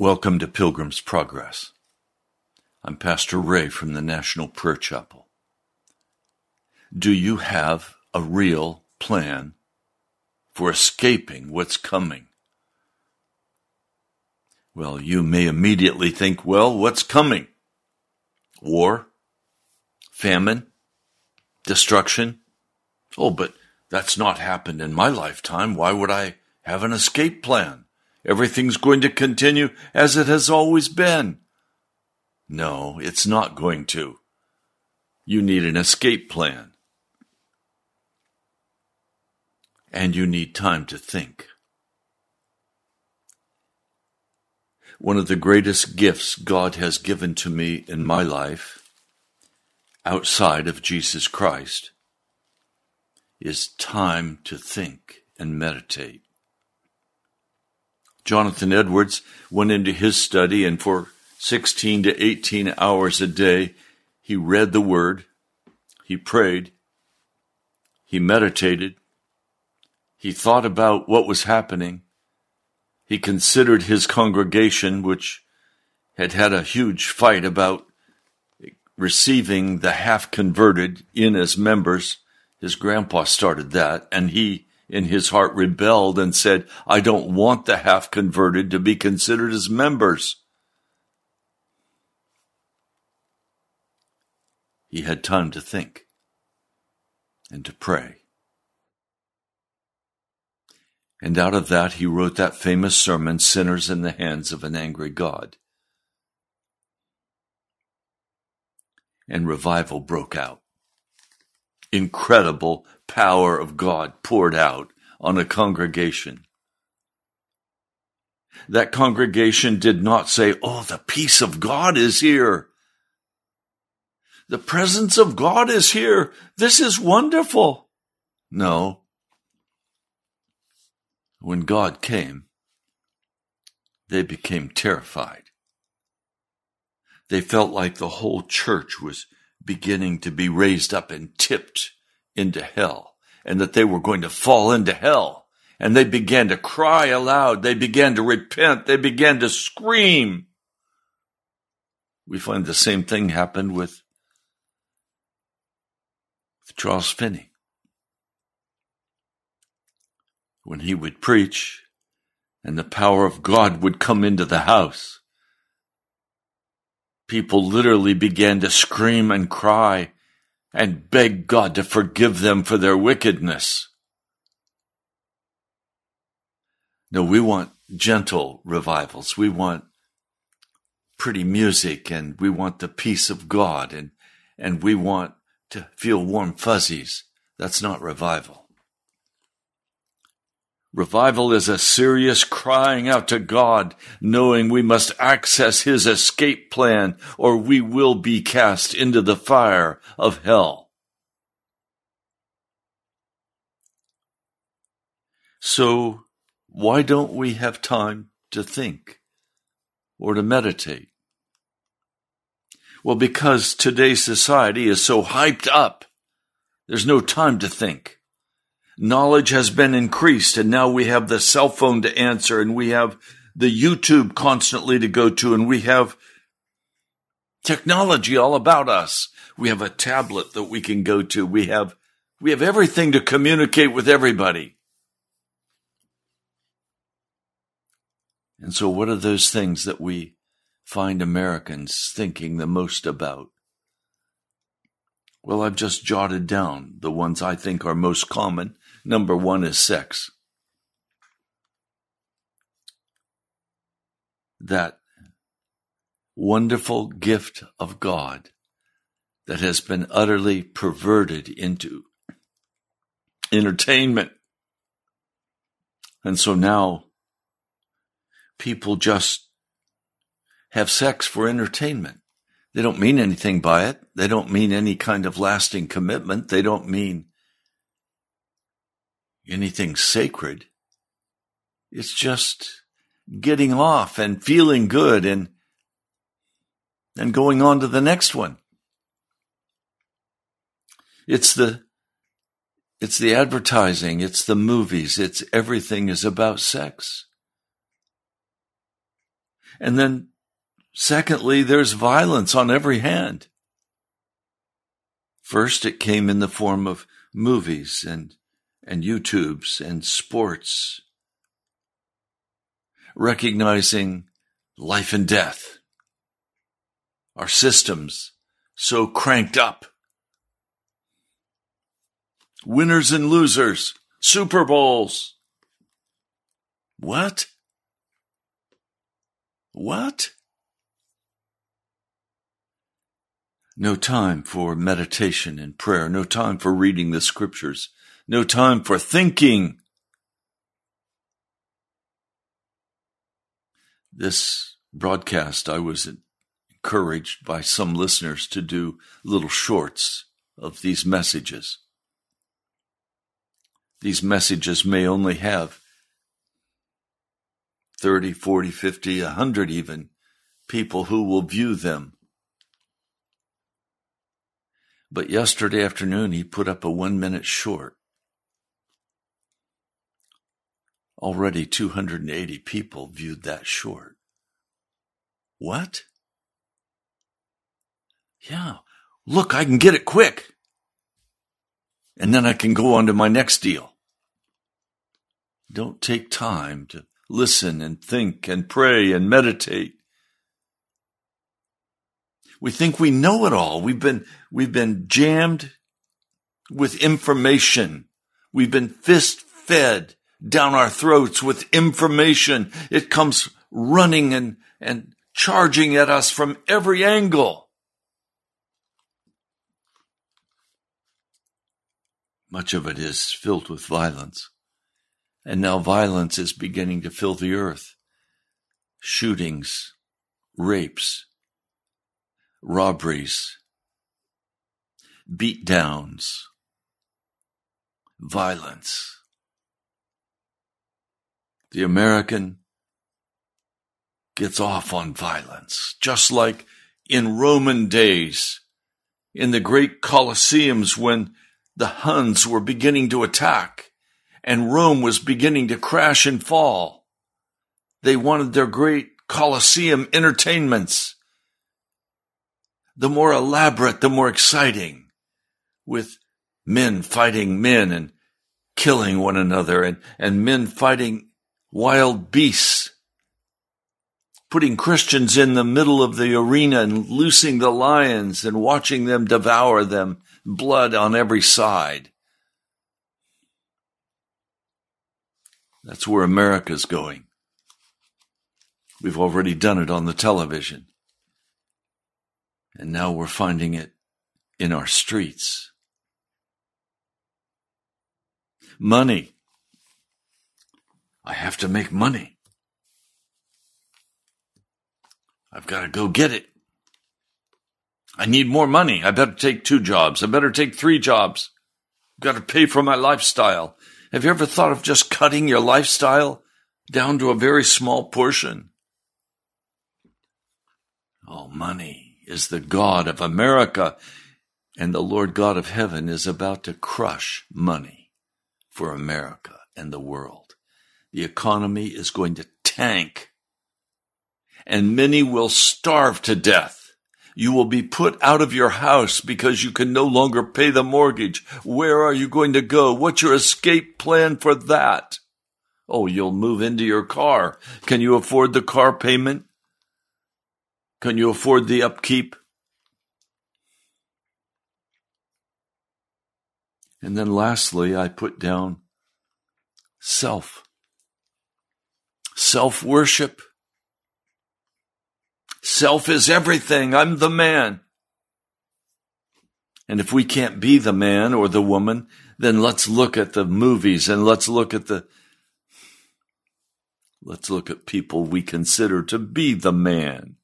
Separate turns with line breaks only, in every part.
Welcome to Pilgrim's Progress. I'm Pastor Ray from the National Prayer Chapel. Do you have a real plan for escaping what's coming? Well, you may immediately think, well, what's coming? War? Famine? Destruction? Oh, but that's not happened in my lifetime. Why would I have an escape plan? Everything's going to continue as it has always been. No, it's not going to. You need an escape plan. And you need time to think. One of the greatest gifts God has given to me in my life, outside of Jesus Christ, is time to think and meditate. Jonathan Edwards went into his study and for 16 to 18 hours a day, he read the word, he prayed, he meditated, he thought about what was happening, he considered his congregation, which had had a huge fight about receiving the half converted in as members. His grandpa started that, and he in his heart rebelled and said, I don't want the half converted to be considered as members. He had time to think and to pray. And out of that, he wrote that famous sermon, Sinners in the Hands of an Angry God. And revival broke out incredible power of God poured out on a congregation. That congregation did not say, Oh, the peace of God is here. The presence of God is here. This is wonderful. No. When God came, they became terrified. They felt like the whole church was beginning to be raised up and tipped into hell and that they were going to fall into hell. And they began to cry aloud. They began to repent. They began to scream. We find the same thing happened with, Charles Finney. When he would preach and the power of God would come into the house, people literally began to scream and cry and beg God to forgive them for their wickedness. No, we want gentle revivals. We want pretty music and we want the peace of God and, and we want to feel warm fuzzies. That's not revival. Revival is a serious crying out to God, knowing we must access His escape plan or we will be cast into the fire of hell. So, why don't we have time to think or to meditate? Well, because today's society is so hyped up, there's no time to think knowledge has been increased and now we have the cell phone to answer and we have the YouTube constantly to go to and we have technology all about us. We have a tablet that we can go to. We have, we have everything to communicate with everybody. And so what are those things that we find Americans thinking the most about? Well, I've just jotted down the ones I think are most common Number one is sex. That wonderful gift of God that has been utterly perverted into entertainment. And so now people just have sex for entertainment. They don't mean anything by it. They don't mean any kind of lasting commitment. They don't mean anything sacred. It's just getting off and feeling good and and going on to the next one. It's the it's the advertising, it's the movies, it's everything is about sex. And then, secondly, there's violence on every hand. First, it came in the form of movies and, and YouTubes and sports, recognizing life and death. Our systems so cranked up. Winners and losers, Super Bowls. What? What? No time for meditation and prayer. No time for reading the scriptures. No time for thinking. This broadcast, I was encouraged by some listeners to do little shorts of these messages. These messages may only have 30, 40, 50, 100 even people who will view them. But yesterday afternoon, he put up a one minute short. Already 280 people viewed that short. What? Yeah. Look, I can get it quick. And then I can go on to my next deal. Don't take time to listen and think and pray and meditate. We think we know it all. We've been, we've been jammed with information. We've been fist fed down our throats with information. It comes running and, and charging at us from every angle. Much of it is filled with violence. And now violence is beginning to fill the earth. Shootings, rapes, robberies, beatdowns, violence. The American gets off on violence, just like in Roman days, in the great Colosseums when the Huns were beginning to attack and Rome was beginning to crash and fall. They wanted their great Colosseum entertainments. The more elaborate, the more exciting, with men fighting men and killing one another and, and men fighting wild beasts, putting Christians in the middle of the arena and loosing the lions and watching them devour them, blood on every side. That's where America's going. We've already done it on the television. And now we're finding it in our streets. Money. I have to make money. I've got to go get it. I need more money. I better take two jobs. I better take three jobs. I've got to pay for my lifestyle. Have you ever thought of just cutting your lifestyle down to a very small portion? Oh, money is the God of America, and the Lord God of heaven is about to crush money for America and the world. The economy is going to tank, and many will starve to death. You will be put out of your house because you can no longer pay the mortgage. Where are you going to go? What's your escape plan for that? Oh, you'll move into your car. Can you afford the car payment? Can you afford the upkeep? And then lastly, I put down self. Self worship. Self is everything. I'm the man. And if we can't be the man or the woman, then let's look at the movies and let's look at the let's look at people we consider to be the man.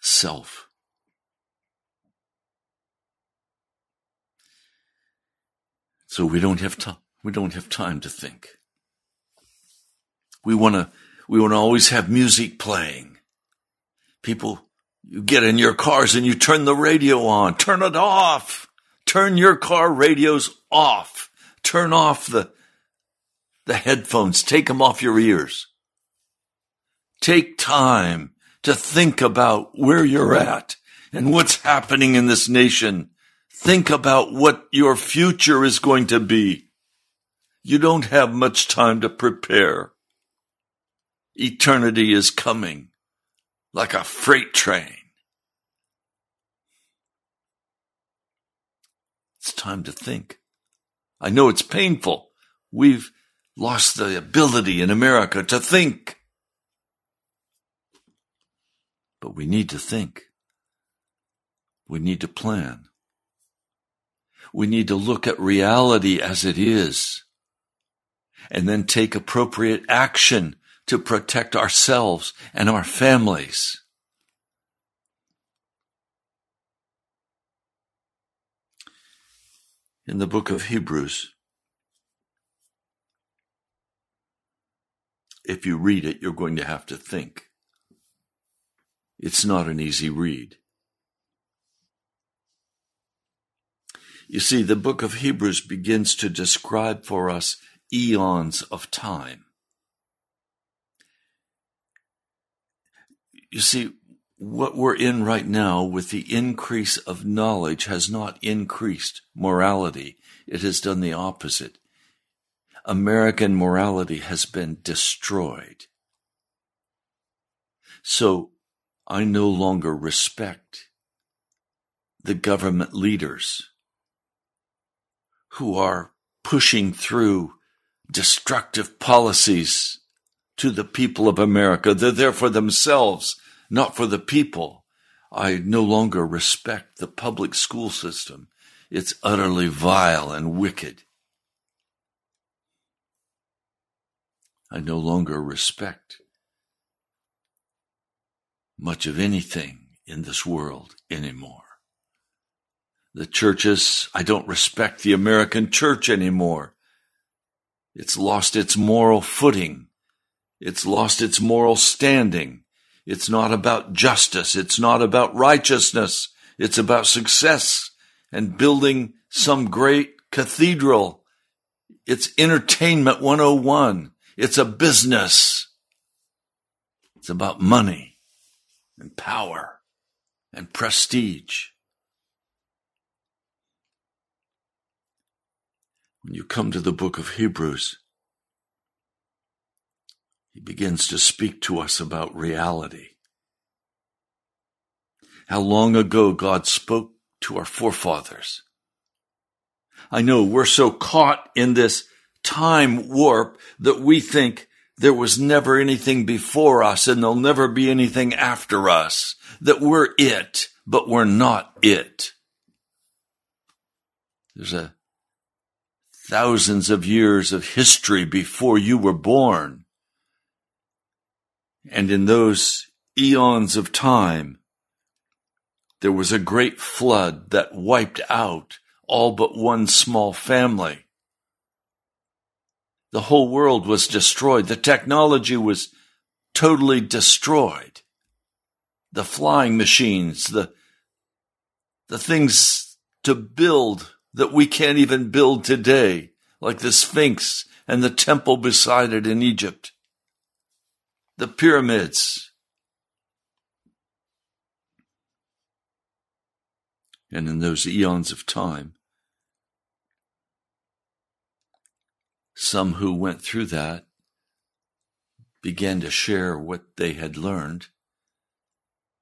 Self. So we don't have time. We don't have time to think. We want to, we want to always have music playing. People, you get in your cars and you turn the radio on. Turn it off. Turn your car radios off. Turn off the, the headphones, take them off your ears. Take time to think about where you're at and what's happening in this nation. Think about what your future is going to be. You don't have much time to prepare. Eternity is coming like a freight train. It's time to think. I know it's painful. We've lost the ability in America to think. But we need to think. We need to plan. We need to look at reality as it is and then take appropriate action to protect ourselves and our families. In the book of Hebrews, if you read it, you're going to have to think. It's not an easy read. You see, the book of Hebrews begins to describe for us eons of time. You see, what we're in right now with the increase of knowledge has not increased morality. It has done the opposite. American morality has been destroyed. So I no longer respect the government leaders who are pushing through destructive policies to the people of America. They're there for themselves, not for the people. I no longer respect the public school system. It's utterly vile and wicked. I no longer respect much of anything in this world anymore. The churches, I don't respect the American church anymore. It's lost its moral footing. It's lost its moral standing. It's not about justice. It's not about righteousness. It's about success and building some great cathedral. It's entertainment 101. It's a business. It's about money and power and prestige. When you come to the book of Hebrews, he begins to speak to us about reality. How long ago God spoke to our forefathers. I know we're so caught in this time warp that we think there was never anything before us and there'll never be anything after us, that we're it, but we're not it. There's a thousands of years of history before you were born. And in those eons of time, there was a great flood that wiped out all but one small family. The whole world was destroyed. The technology was totally destroyed. The flying machines, the, the things to build that we can't even build today, like the Sphinx and the temple beside it in Egypt, the pyramids. And in those eons of time, some who went through that began to share what they had learned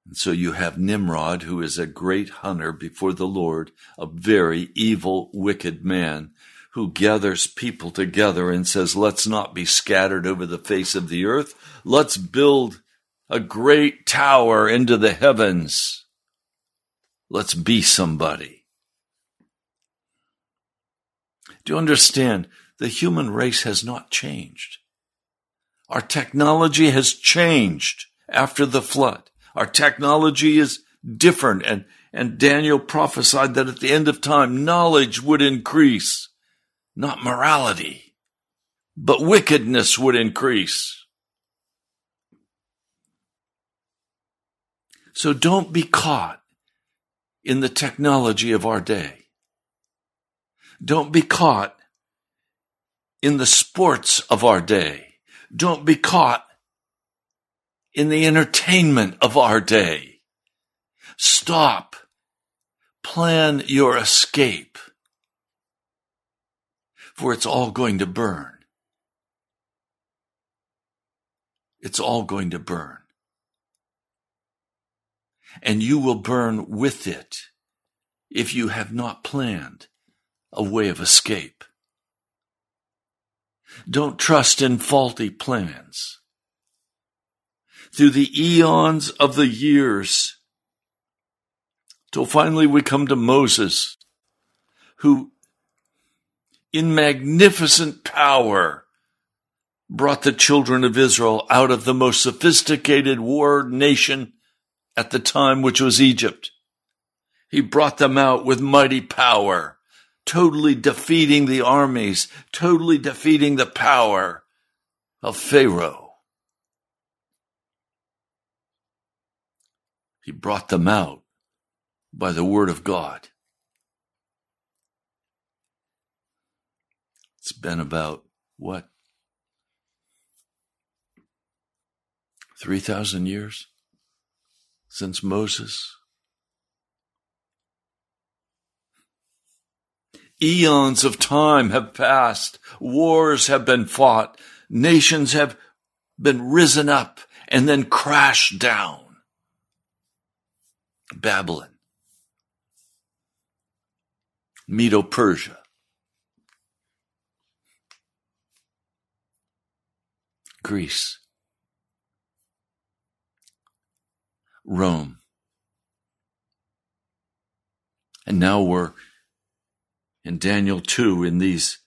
and so you have Nimrod, who is a great hunter before the Lord, a very evil, wicked man who gathers people together and says, let's not be scattered over the face of the earth. Let's build a great tower into the heavens. Let's be somebody. Do you understand? The human race has not changed. Our technology has changed after the flood. Our technology is different and, and Daniel prophesied that at the end of time, knowledge would increase, not morality, but wickedness would increase. So don't be caught in the technology of our day. Don't be caught in the sports of our day. Don't be caught in the entertainment of our day. Stop. Plan your escape. For it's all going to burn. It's all going to burn. And you will burn with it if you have not planned a way of escape. Don't trust in faulty plans. Through the eons of the years, till finally we come to Moses, who in magnificent power brought the children of Israel out of the most sophisticated war nation at the time, which was Egypt. He brought them out with mighty power, totally defeating the armies, totally defeating the power of Pharaoh. He brought them out by the word of God. It's been about what? 3,000 years since Moses. Eons of time have passed. Wars have been fought. Nations have been risen up and then crashed down. Babylon, Medo Persia, Greece, Rome. And now we're in Daniel 2 in these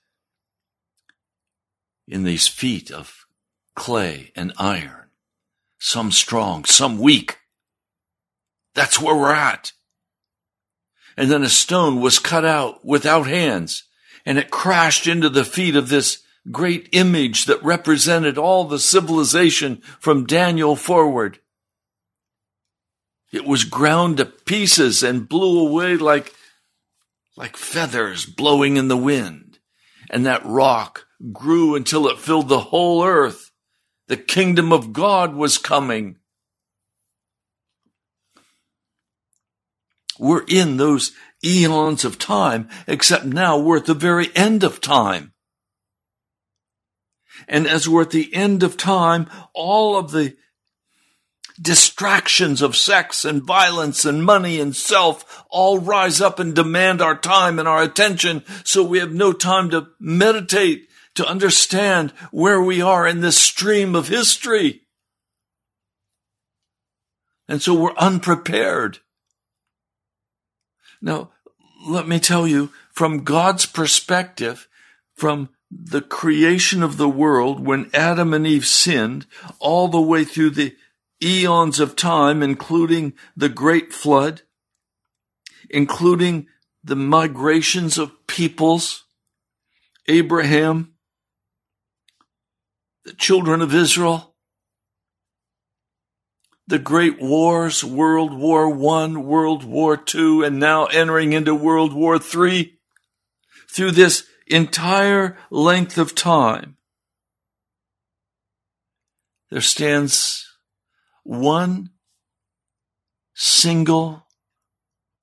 in these feet of clay and iron, some strong, some weak. That's where we're at. And then a stone was cut out without hands and it crashed into the feet of this great image that represented all the civilization from Daniel forward. It was ground to pieces and blew away like, like feathers blowing in the wind. And that rock grew until it filled the whole earth. The kingdom of God was coming. We're in those eons of time, except now we're at the very end of time. And as we're at the end of time, all of the distractions of sex and violence and money and self all rise up and demand our time and our attention. So we have no time to meditate, to understand where we are in this stream of history. And so we're unprepared. Now, let me tell you, from God's perspective, from the creation of the world, when Adam and Eve sinned, all the way through the eons of time, including the great flood, including the migrations of peoples, Abraham, the children of Israel, the great wars, World War One, World War Two, and now entering into World War Three. Through this entire length of time, there stands one single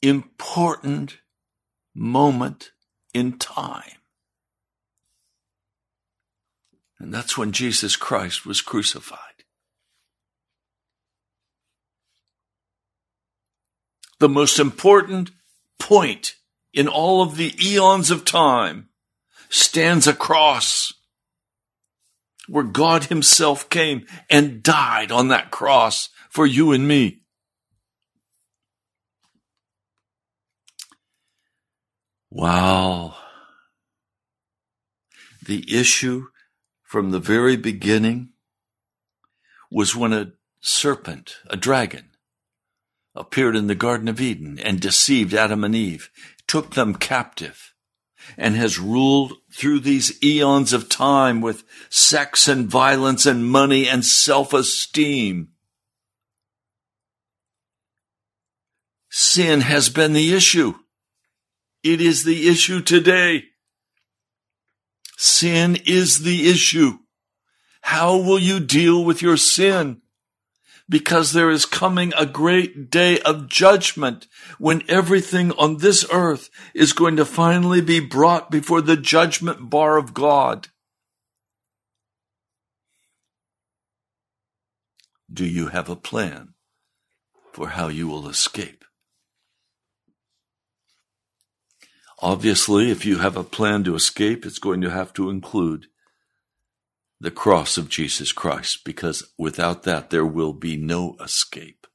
important moment in time. And that's when Jesus Christ was crucified. The most important point in all of the eons of time stands a cross where God himself came and died on that cross for you and me. Wow. The issue from the very beginning was when a serpent, a dragon, appeared in the Garden of Eden and deceived Adam and Eve, took them captive and has ruled through these eons of time with sex and violence and money and self-esteem. Sin has been the issue. It is the issue today. Sin is the issue. How will you deal with your sin? Because there is coming a great day of judgment when everything on this earth is going to finally be brought before the judgment bar of God. Do you have a plan for how you will escape? Obviously, if you have a plan to escape, it's going to have to include the cross of Jesus Christ, because without that, there will be no escape.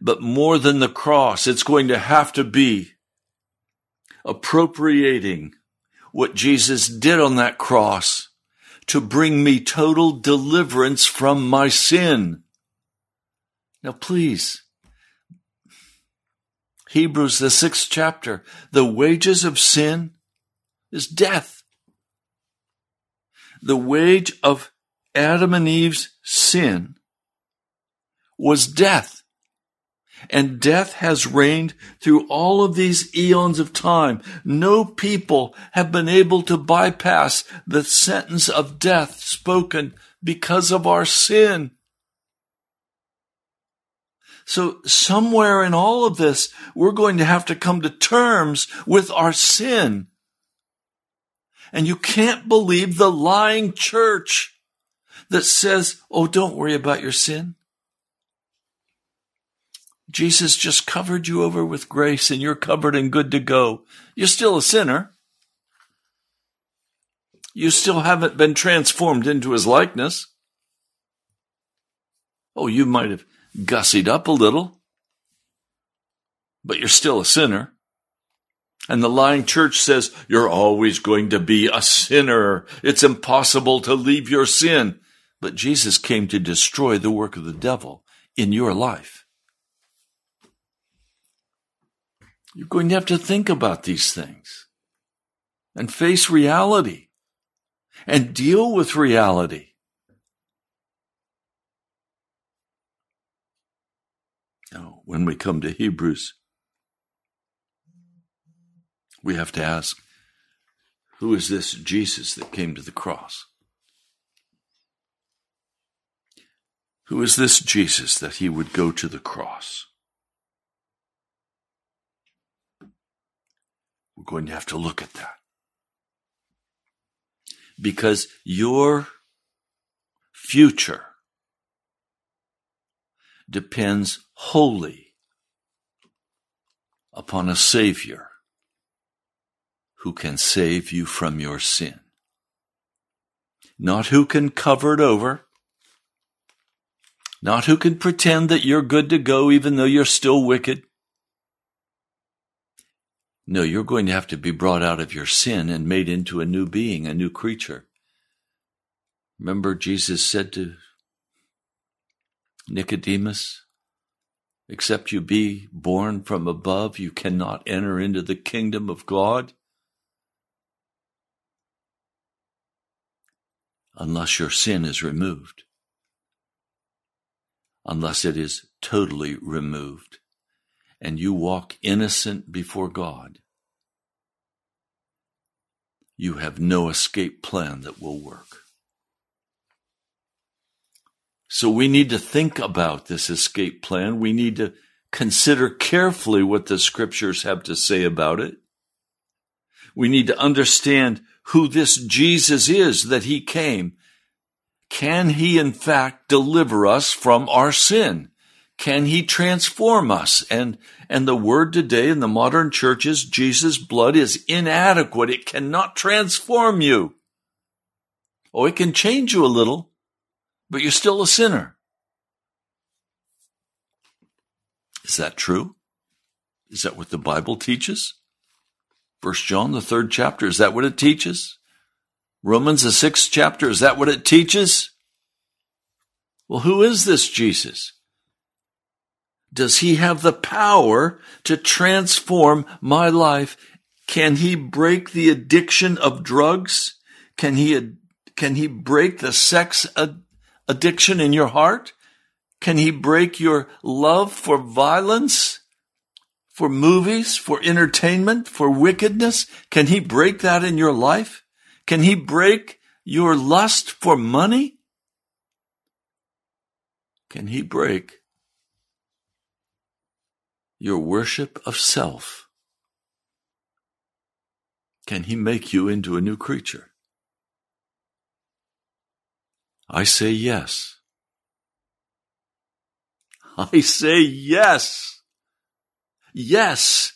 But more than the cross, it's going to have to be appropriating what Jesus did on that cross to bring me total deliverance from my sin. Now, please, Hebrews, the sixth chapter, the wages of sin is death. The wage of Adam and Eve's sin was death. And death has reigned through all of these eons of time. No people have been able to bypass the sentence of death spoken because of our sin. So somewhere in all of this, we're going to have to come to terms with our sin. And you can't believe the lying church that says, Oh, don't worry about your sin. Jesus just covered you over with grace and you're covered and good to go. You're still a sinner. You still haven't been transformed into his likeness. Oh, you might have gussied up a little, but you're still a sinner. And the lying church says you're always going to be a sinner. It's impossible to leave your sin. But Jesus came to destroy the work of the devil in your life. You're going to have to think about these things and face reality and deal with reality. Now, when we come to Hebrews, we have to ask, who is this Jesus that came to the cross? Who is this Jesus that he would go to the cross? We're going to have to look at that. Because your future depends wholly upon a Savior who can save you from your sin. Not who can cover it over. Not who can pretend that you're good to go even though you're still wicked. No, you're going to have to be brought out of your sin and made into a new being, a new creature. Remember, Jesus said to Nicodemus, Except you be born from above, you cannot enter into the kingdom of God. Unless your sin is removed. Unless it is totally removed and you walk innocent before God. You have no escape plan that will work. So we need to think about this escape plan. We need to consider carefully what the scriptures have to say about it. We need to understand who this Jesus is that he came. Can he in fact deliver us from our sin? Can he transform us? And, and the word today in the modern churches, Jesus' blood is inadequate. It cannot transform you. Oh, it can change you a little, but you're still a sinner. Is that true? Is that what the Bible teaches? First John, the third chapter, is that what it teaches? Romans, the sixth chapter, is that what it teaches? Well, who is this Jesus? Does he have the power to transform my life? Can he break the addiction of drugs? Can he, can he break the sex addiction in your heart? Can he break your love for violence, for movies, for entertainment, for wickedness? Can he break that in your life? Can he break your lust for money? Can he break your worship of self? Can he make you into a new creature? I say yes. I say yes. Yes.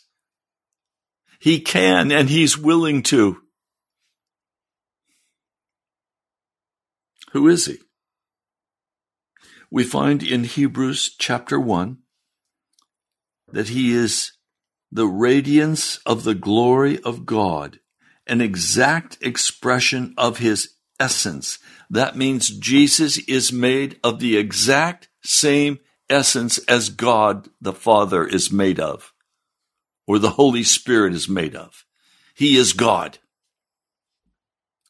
He can and he's willing to. Who is he? We find in Hebrews chapter 1 that he is the radiance of the glory of God, an exact expression of his essence. That means Jesus is made of the exact same essence as God the Father is made of, or the Holy Spirit is made of. He is God.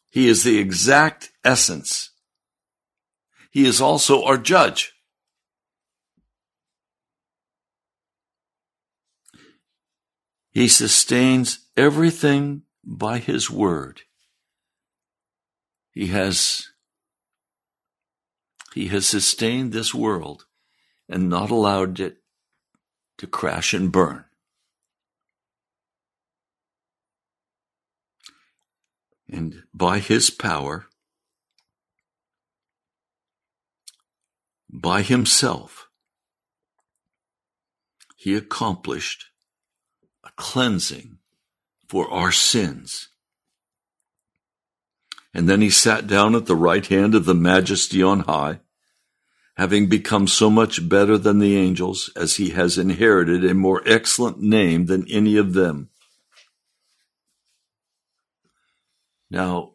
He is the exact essence. He is also our judge. He sustains everything by his word. He has he has sustained this world and not allowed it to crash and burn. And by his power, by himself, he accomplished a cleansing for our sins. And then he sat down at the right hand of the majesty on high having become so much better than the angels, as he has inherited a more excellent name than any of them. Now,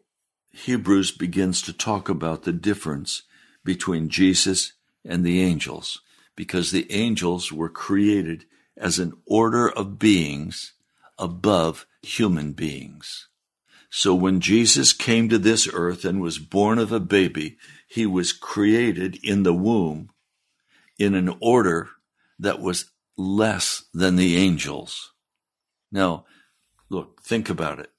Hebrews begins to talk about the difference between Jesus and the angels, because the angels were created as an order of beings above human beings. So when Jesus came to this earth and was born of a baby, he was created in the womb in an order that was less than the angels. Now, look, think about it.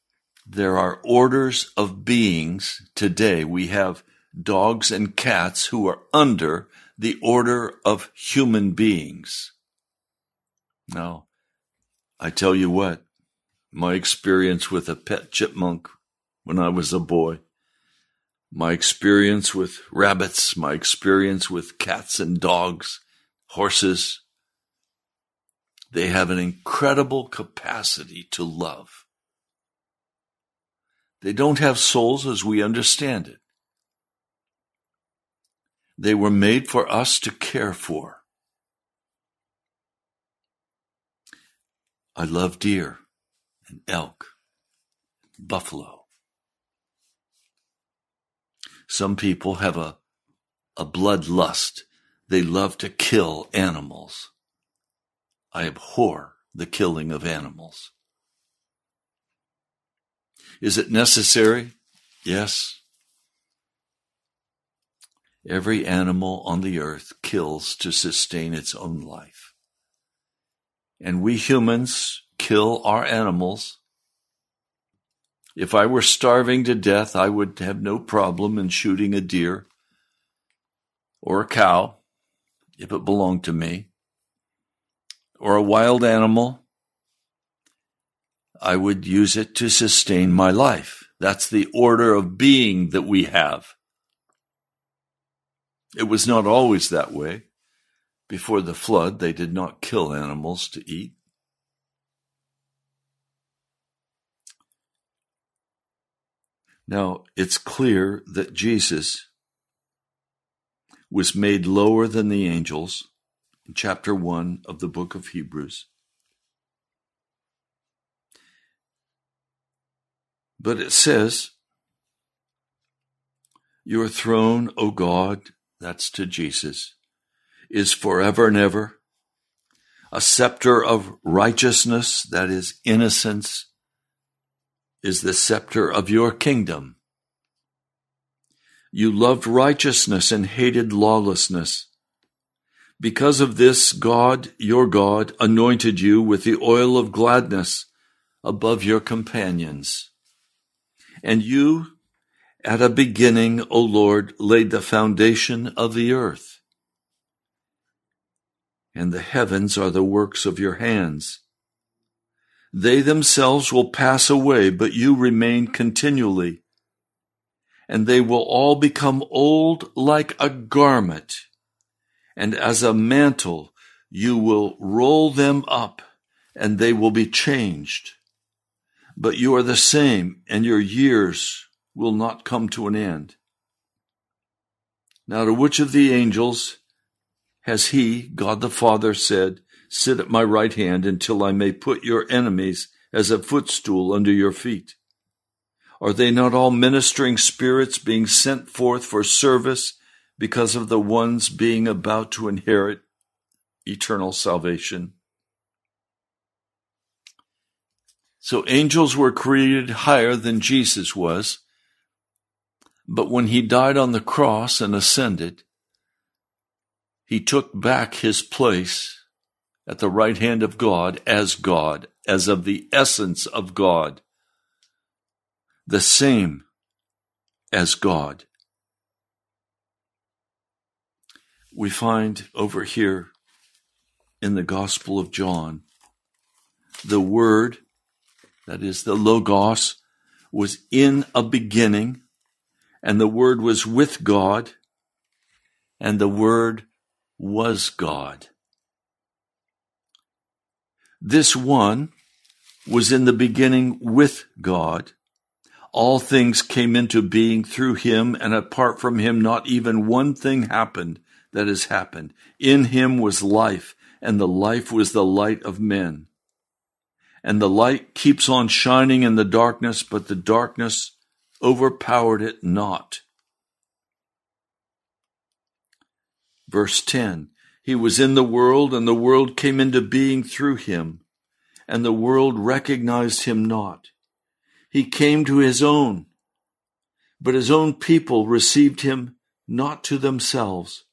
There are orders of beings today. We have dogs and cats who are under the order of human beings. Now, I tell you what, my experience with a pet chipmunk when I was a boy, my experience with rabbits, my experience with cats and dogs, horses, they have an incredible capacity to love. They don't have souls as we understand it. They were made for us to care for. I love deer elk, buffalo. Some people have a, a bloodlust. They love to kill animals. I abhor the killing of animals. Is it necessary? Yes. Every animal on the earth kills to sustain its own life. And we humans kill our animals. If I were starving to death, I would have no problem in shooting a deer or a cow if it belonged to me or a wild animal. I would use it to sustain my life. That's the order of being that we have. It was not always that way. Before the flood, they did not kill animals to eat. Now, it's clear that Jesus was made lower than the angels in chapter 1 of the book of Hebrews. But it says, Your throne, O God, that's to Jesus, is forever and ever. A scepter of righteousness, that is innocence, is the scepter of your kingdom. You loved righteousness and hated lawlessness. Because of this, God, your God, anointed you with the oil of gladness above your companions. And you, at a beginning, O Lord, laid the foundation of the earth. And the heavens are the works of your hands. They themselves will pass away, but you remain continually. And they will all become old like a garment and as a mantle you will roll them up, and they will be changed. But you are the same, and your years will not come to an end. Now, to which of the angels has he, God the Father, said, Sit at my right hand until I may put your enemies as a footstool under your feet? Are they not all ministering spirits being sent forth for service because of the ones being about to inherit eternal salvation. So angels were created higher than Jesus was, but when he died on the cross and ascended, he took back his place at the right hand of God as God, as of the essence of God, the same as God. we find over here in the Gospel of John, the Word, that is the Logos, was in a beginning, and the Word was with God, and the Word was God. This one was in the beginning with God. All things came into being through him, and apart from him, not even one thing happened that has happened. In him was life, and the life was the light of men. And the light keeps on shining in the darkness, but the darkness overpowered it not. Verse 10 He was in the world, and the world came into being through him, and the world recognized him not. He came to his own, but his own people received him not to themselves.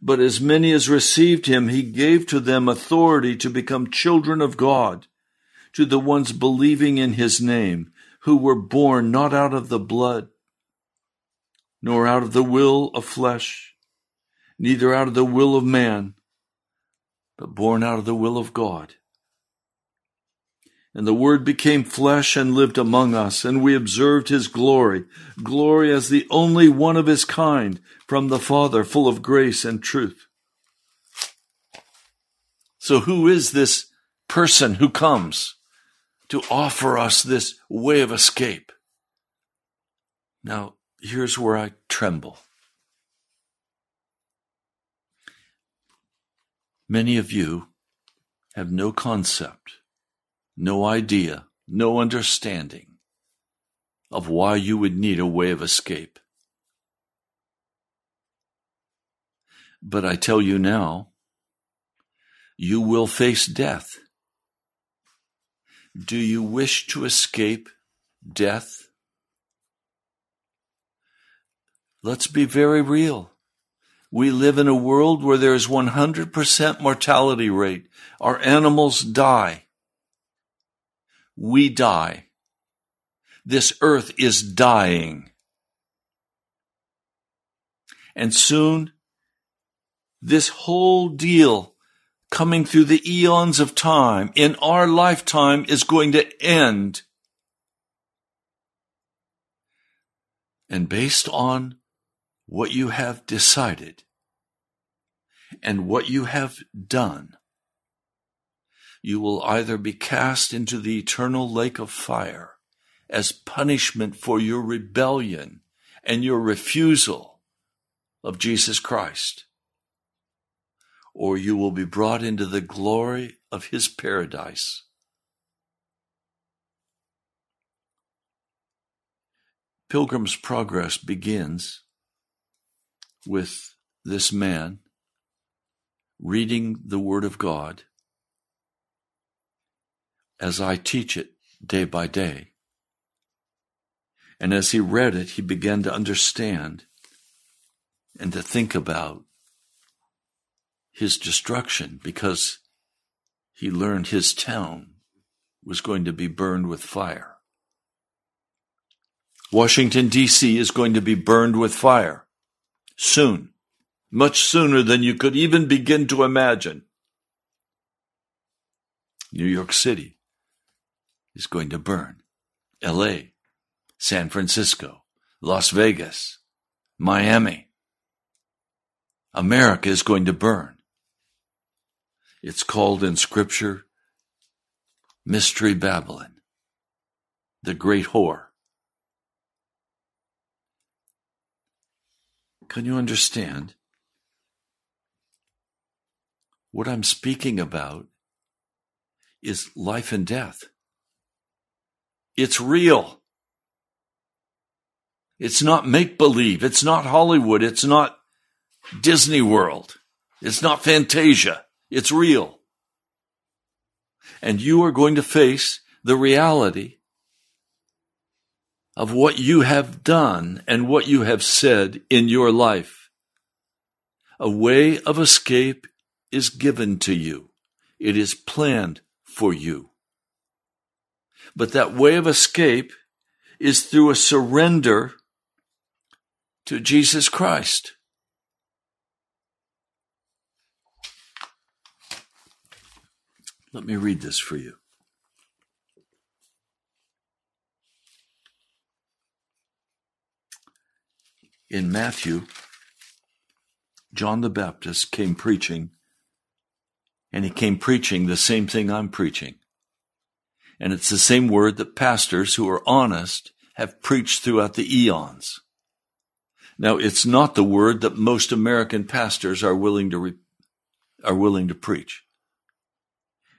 But as many as received him, he gave to them authority to become children of God, to the ones believing in his name, who were born not out of the blood, nor out of the will of flesh, neither out of the will of man, but born out of the will of God. And the Word became flesh and lived among us, and we observed his glory, glory as the only one of his kind from the Father, full of grace and truth. So, who is this person who comes to offer us this way of escape? Now, here's where I tremble. Many of you have no concept no idea, no understanding of why you would need a way of escape. But I tell you now, you will face death. Do you wish to escape death? Let's be very real. We live in a world where there is 100% mortality rate. Our animals die we die. This earth is dying. And soon, this whole deal coming through the eons of time in our lifetime is going to end. And based on what you have decided and what you have done, you will either be cast into the eternal lake of fire as punishment for your rebellion and your refusal of Jesus Christ, or you will be brought into the glory of his paradise. Pilgrim's Progress begins with this man reading the Word of God as I teach it day by day. And as he read it, he began to understand and to think about his destruction because he learned his town was going to be burned with fire. Washington, D.C. is going to be burned with fire soon, much sooner than you could even begin to imagine. New York City is going to burn. LA, San Francisco, Las Vegas, Miami. America is going to burn. It's called in Scripture Mystery Babylon, the great whore. Can you understand? What I'm speaking about is life and death. It's real. It's not make believe. It's not Hollywood. It's not Disney World. It's not Fantasia. It's real. And you are going to face the reality of what you have done and what you have said in your life. A way of escape is given to you. It is planned for you. But that way of escape is through a surrender to Jesus Christ. Let me read this for you. In Matthew, John the Baptist came preaching, and he came preaching the same thing I'm preaching. And it's the same word that pastors who are honest have preached throughout the eons. Now, it's not the word that most American pastors are willing to re- are willing to preach.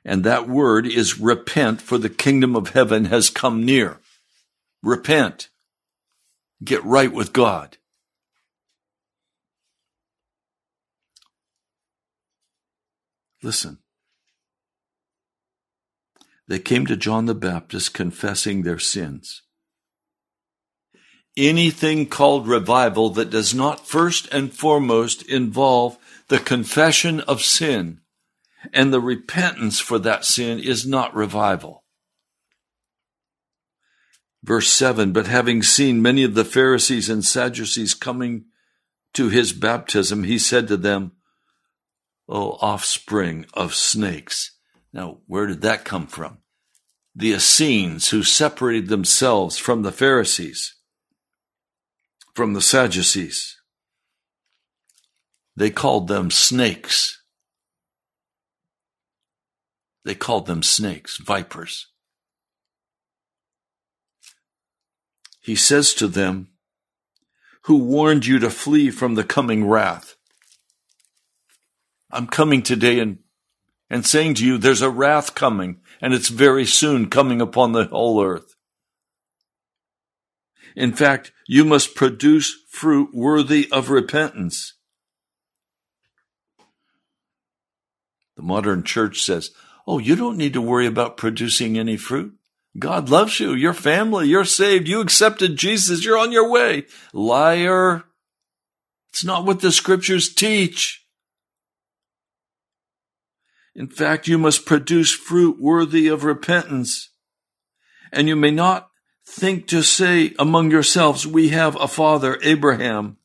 And that word is repent, for the kingdom of heaven has come near. Repent. Get right with God. Listen. They came to John the Baptist confessing their sins. Anything called revival that does not first and foremost involve the confession of sin and the repentance for that sin is not revival. Verse 7 But having seen many of the Pharisees and Sadducees coming to his baptism, he said to them, O offspring of snakes. Now, where did that come from? The Essenes who separated themselves from the Pharisees, from the Sadducees. They called them snakes. They called them snakes, vipers. He says to them, Who warned you to flee from the coming wrath? I'm coming today and, and saying to you, there's a wrath coming, and it's very soon coming upon the whole earth. In fact, you must produce fruit worthy of repentance. The modern church says, Oh, you don't need to worry about producing any fruit. God loves you. Your family. You're saved. You accepted Jesus. You're on your way. Liar. It's not what the scriptures teach. In fact, you must produce fruit worthy of repentance. And you may not think to say among yourselves, we have a father, Abraham.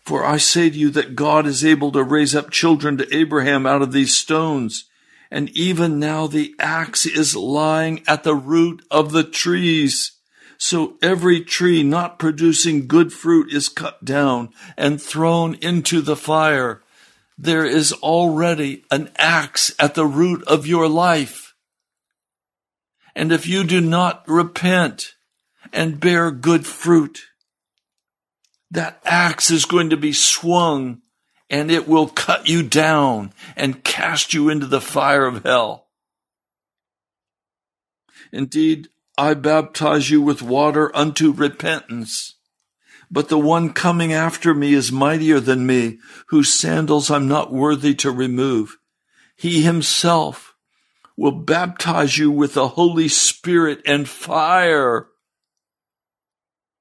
For I say to you that God is able to raise up children to Abraham out of these stones. And even now the axe is lying at the root of the trees. So every tree not producing good fruit is cut down and thrown into the fire. There is already an axe at the root of your life. And if you do not repent and bear good fruit, that axe is going to be swung and it will cut you down and cast you into the fire of hell. Indeed, I baptize you with water unto repentance. But the one coming after me is mightier than me, whose sandals I'm not worthy to remove. He himself will baptize you with the Holy Spirit and fire,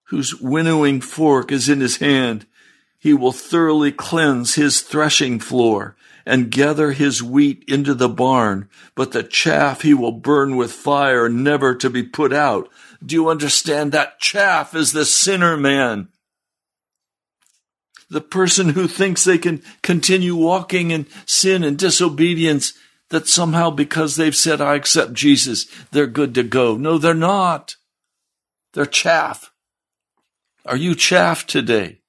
whose winnowing fork is in his hand He will thoroughly cleanse his threshing floor and gather his wheat into the barn, but the chaff he will burn with fire, never to be put out. Do you understand? That chaff is the sinner man. The person who thinks they can continue walking in sin and disobedience, that somehow because they've said, I accept Jesus, they're good to go. No, they're not. They're chaff. Are you chaff today?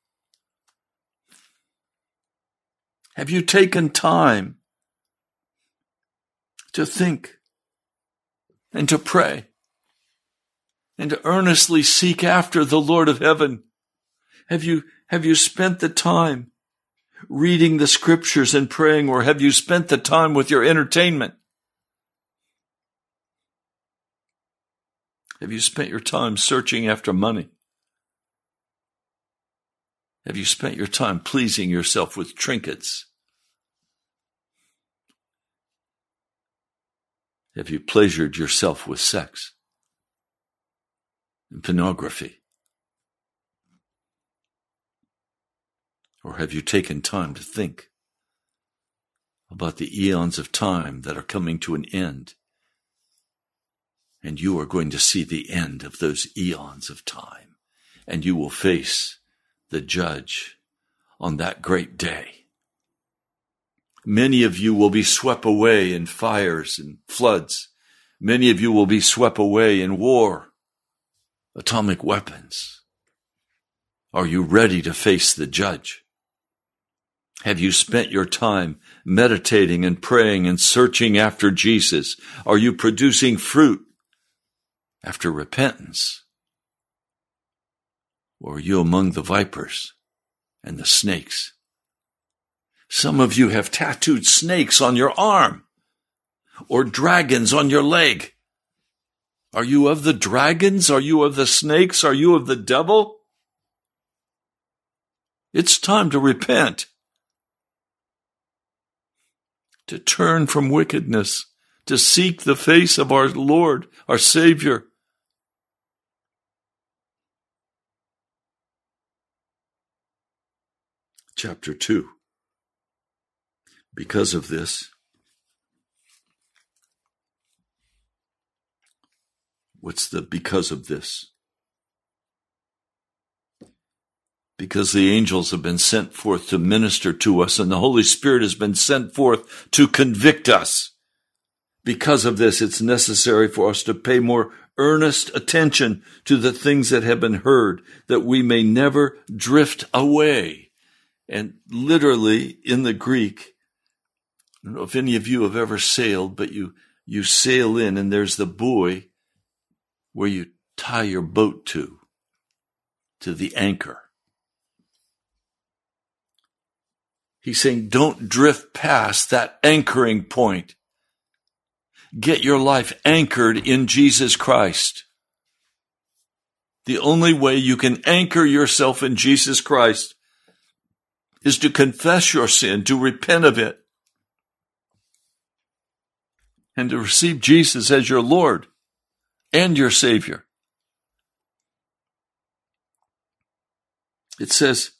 Have you taken time to think and to pray and to earnestly seek after the Lord of heaven? Have you, have you spent the time reading the scriptures and praying, or have you spent the time with your entertainment? Have you spent your time searching after money? Have you spent your time pleasing yourself with trinkets? Have you pleasured yourself with sex and pornography? Or have you taken time to think about the eons of time that are coming to an end? And you are going to see the end of those eons of time, and you will face the judge on that great day. Many of you will be swept away in fires and floods. Many of you will be swept away in war, atomic weapons. Are you ready to face the judge? Have you spent your time meditating and praying and searching after Jesus? Are you producing fruit after repentance? Or are you among the vipers and the snakes? Some of you have tattooed snakes on your arm or dragons on your leg. Are you of the dragons? Are you of the snakes? Are you of the devil? It's time to repent to turn from wickedness, to seek the face of our Lord, our Savior. Chapter 2. Because of this, what's the because of this? Because the angels have been sent forth to minister to us and the Holy Spirit has been sent forth to convict us. Because of this, it's necessary for us to pay more earnest attention to the things that have been heard that we may never drift away. And literally in the Greek, I don't know if any of you have ever sailed, but you, you sail in and there's the buoy where you tie your boat to, to the anchor. He's saying don't drift past that anchoring point. Get your life anchored in Jesus Christ. The only way you can anchor yourself in Jesus Christ is to confess your sin, to repent of it, and to receive Jesus as your Lord and your Savior. It says,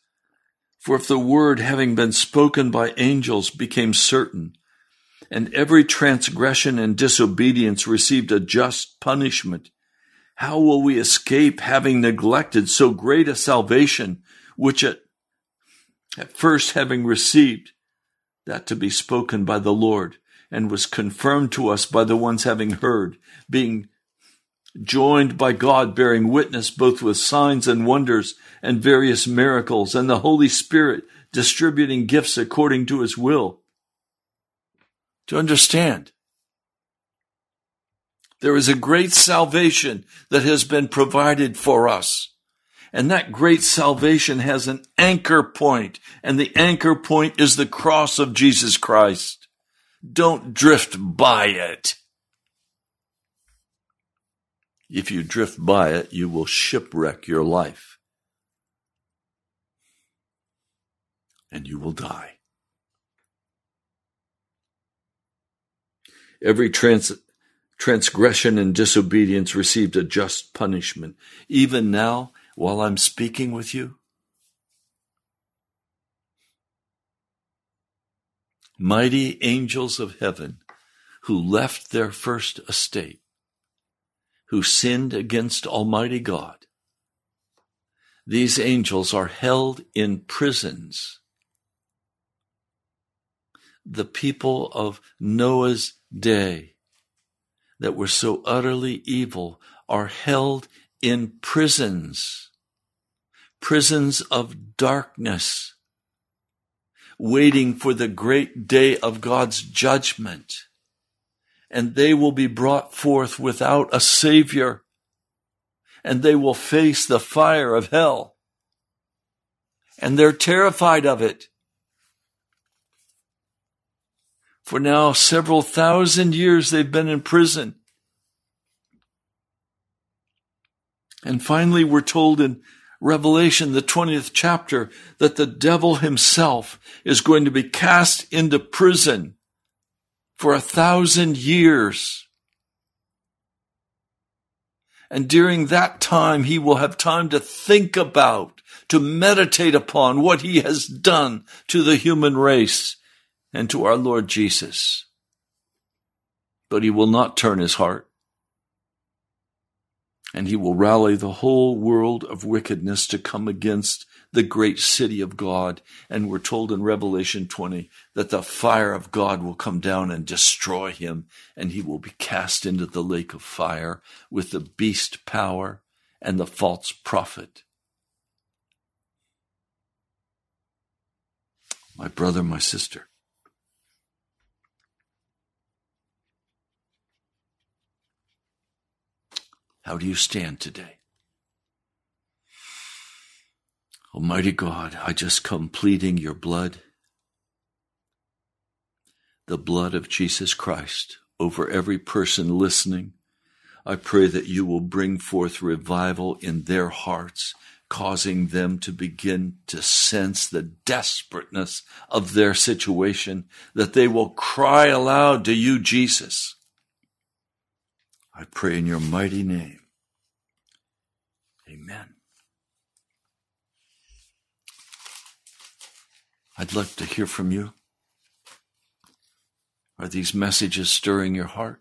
for if the word having been spoken by angels became certain, and every transgression and disobedience received a just punishment, how will we escape having neglected so great a salvation, which at, at first having received that to be spoken by the Lord, and was confirmed to us by the ones having heard, being joined by God, bearing witness both with signs and wonders and various miracles, and the Holy Spirit distributing gifts according to his will. To understand, there is a great salvation that has been provided for us. And that great salvation has an anchor point, and the anchor point is the cross of Jesus Christ. Don't drift by it. If you drift by it, you will shipwreck your life. And you will die. Every trans- transgression and disobedience received a just punishment. Even now, while I'm speaking with you, mighty angels of heaven who left their first estate, who sinned against Almighty God. These angels are held in prisons. The people of Noah's day that were so utterly evil are held in prisons, prisons of darkness, waiting for the great day of God's judgment. And they will be brought forth without a savior, and they will face the fire of hell. And they're terrified of it. For now, several thousand years they've been in prison. And finally, we're told in Revelation, the 20th chapter, that the devil himself is going to be cast into prison for a thousand years. And during that time, he will have time to think about, to meditate upon what he has done to the human race and to our Lord Jesus. But he will not turn his heart and he will rally the whole world of wickedness to come against the great city of God. And we're told in Revelation 20 that the fire of God will come down and destroy him, and he will be cast into the lake of fire with the beast power and the false prophet. My brother, my sister. How do you stand today? Almighty God, I just come pleading your blood, the blood of Jesus Christ, over every person listening. I pray that you will bring forth revival in their hearts, causing them to begin to sense the desperateness of their situation, that they will cry aloud to you, Jesus. I pray in your mighty name. Amen. I'd love to hear from you. Are these messages stirring your heart?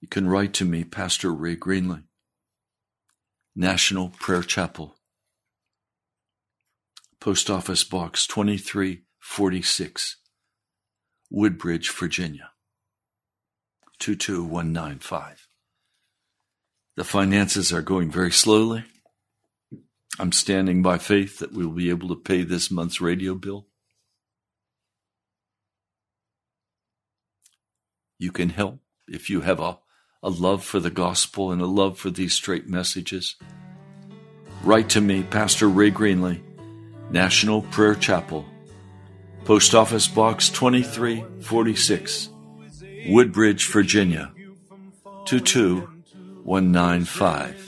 You can write to me, Pastor Ray Greenley, National Prayer Chapel, Post Office Box 2346, Woodbridge, Virginia 22195. The finances are going very slowly. I'm standing by faith that we will be able to pay this month's radio bill. You can help if you have a, a love for the gospel and a love for these straight messages. Write to me, Pastor Ray Greenley, National Prayer Chapel, Post Office Box 2346, Woodbridge, Virginia 22195.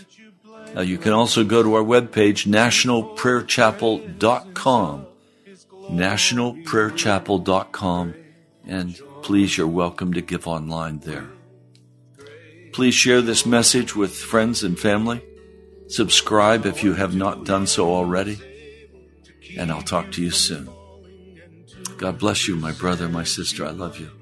Now you can also go to our webpage, nationalprayerchapel.com. Nationalprayerchapel.com. And please, you're welcome to give online there. Please share this message with friends and family. Subscribe if you have not done so already. And I'll talk to you soon. God bless you, my brother, my sister. I love you.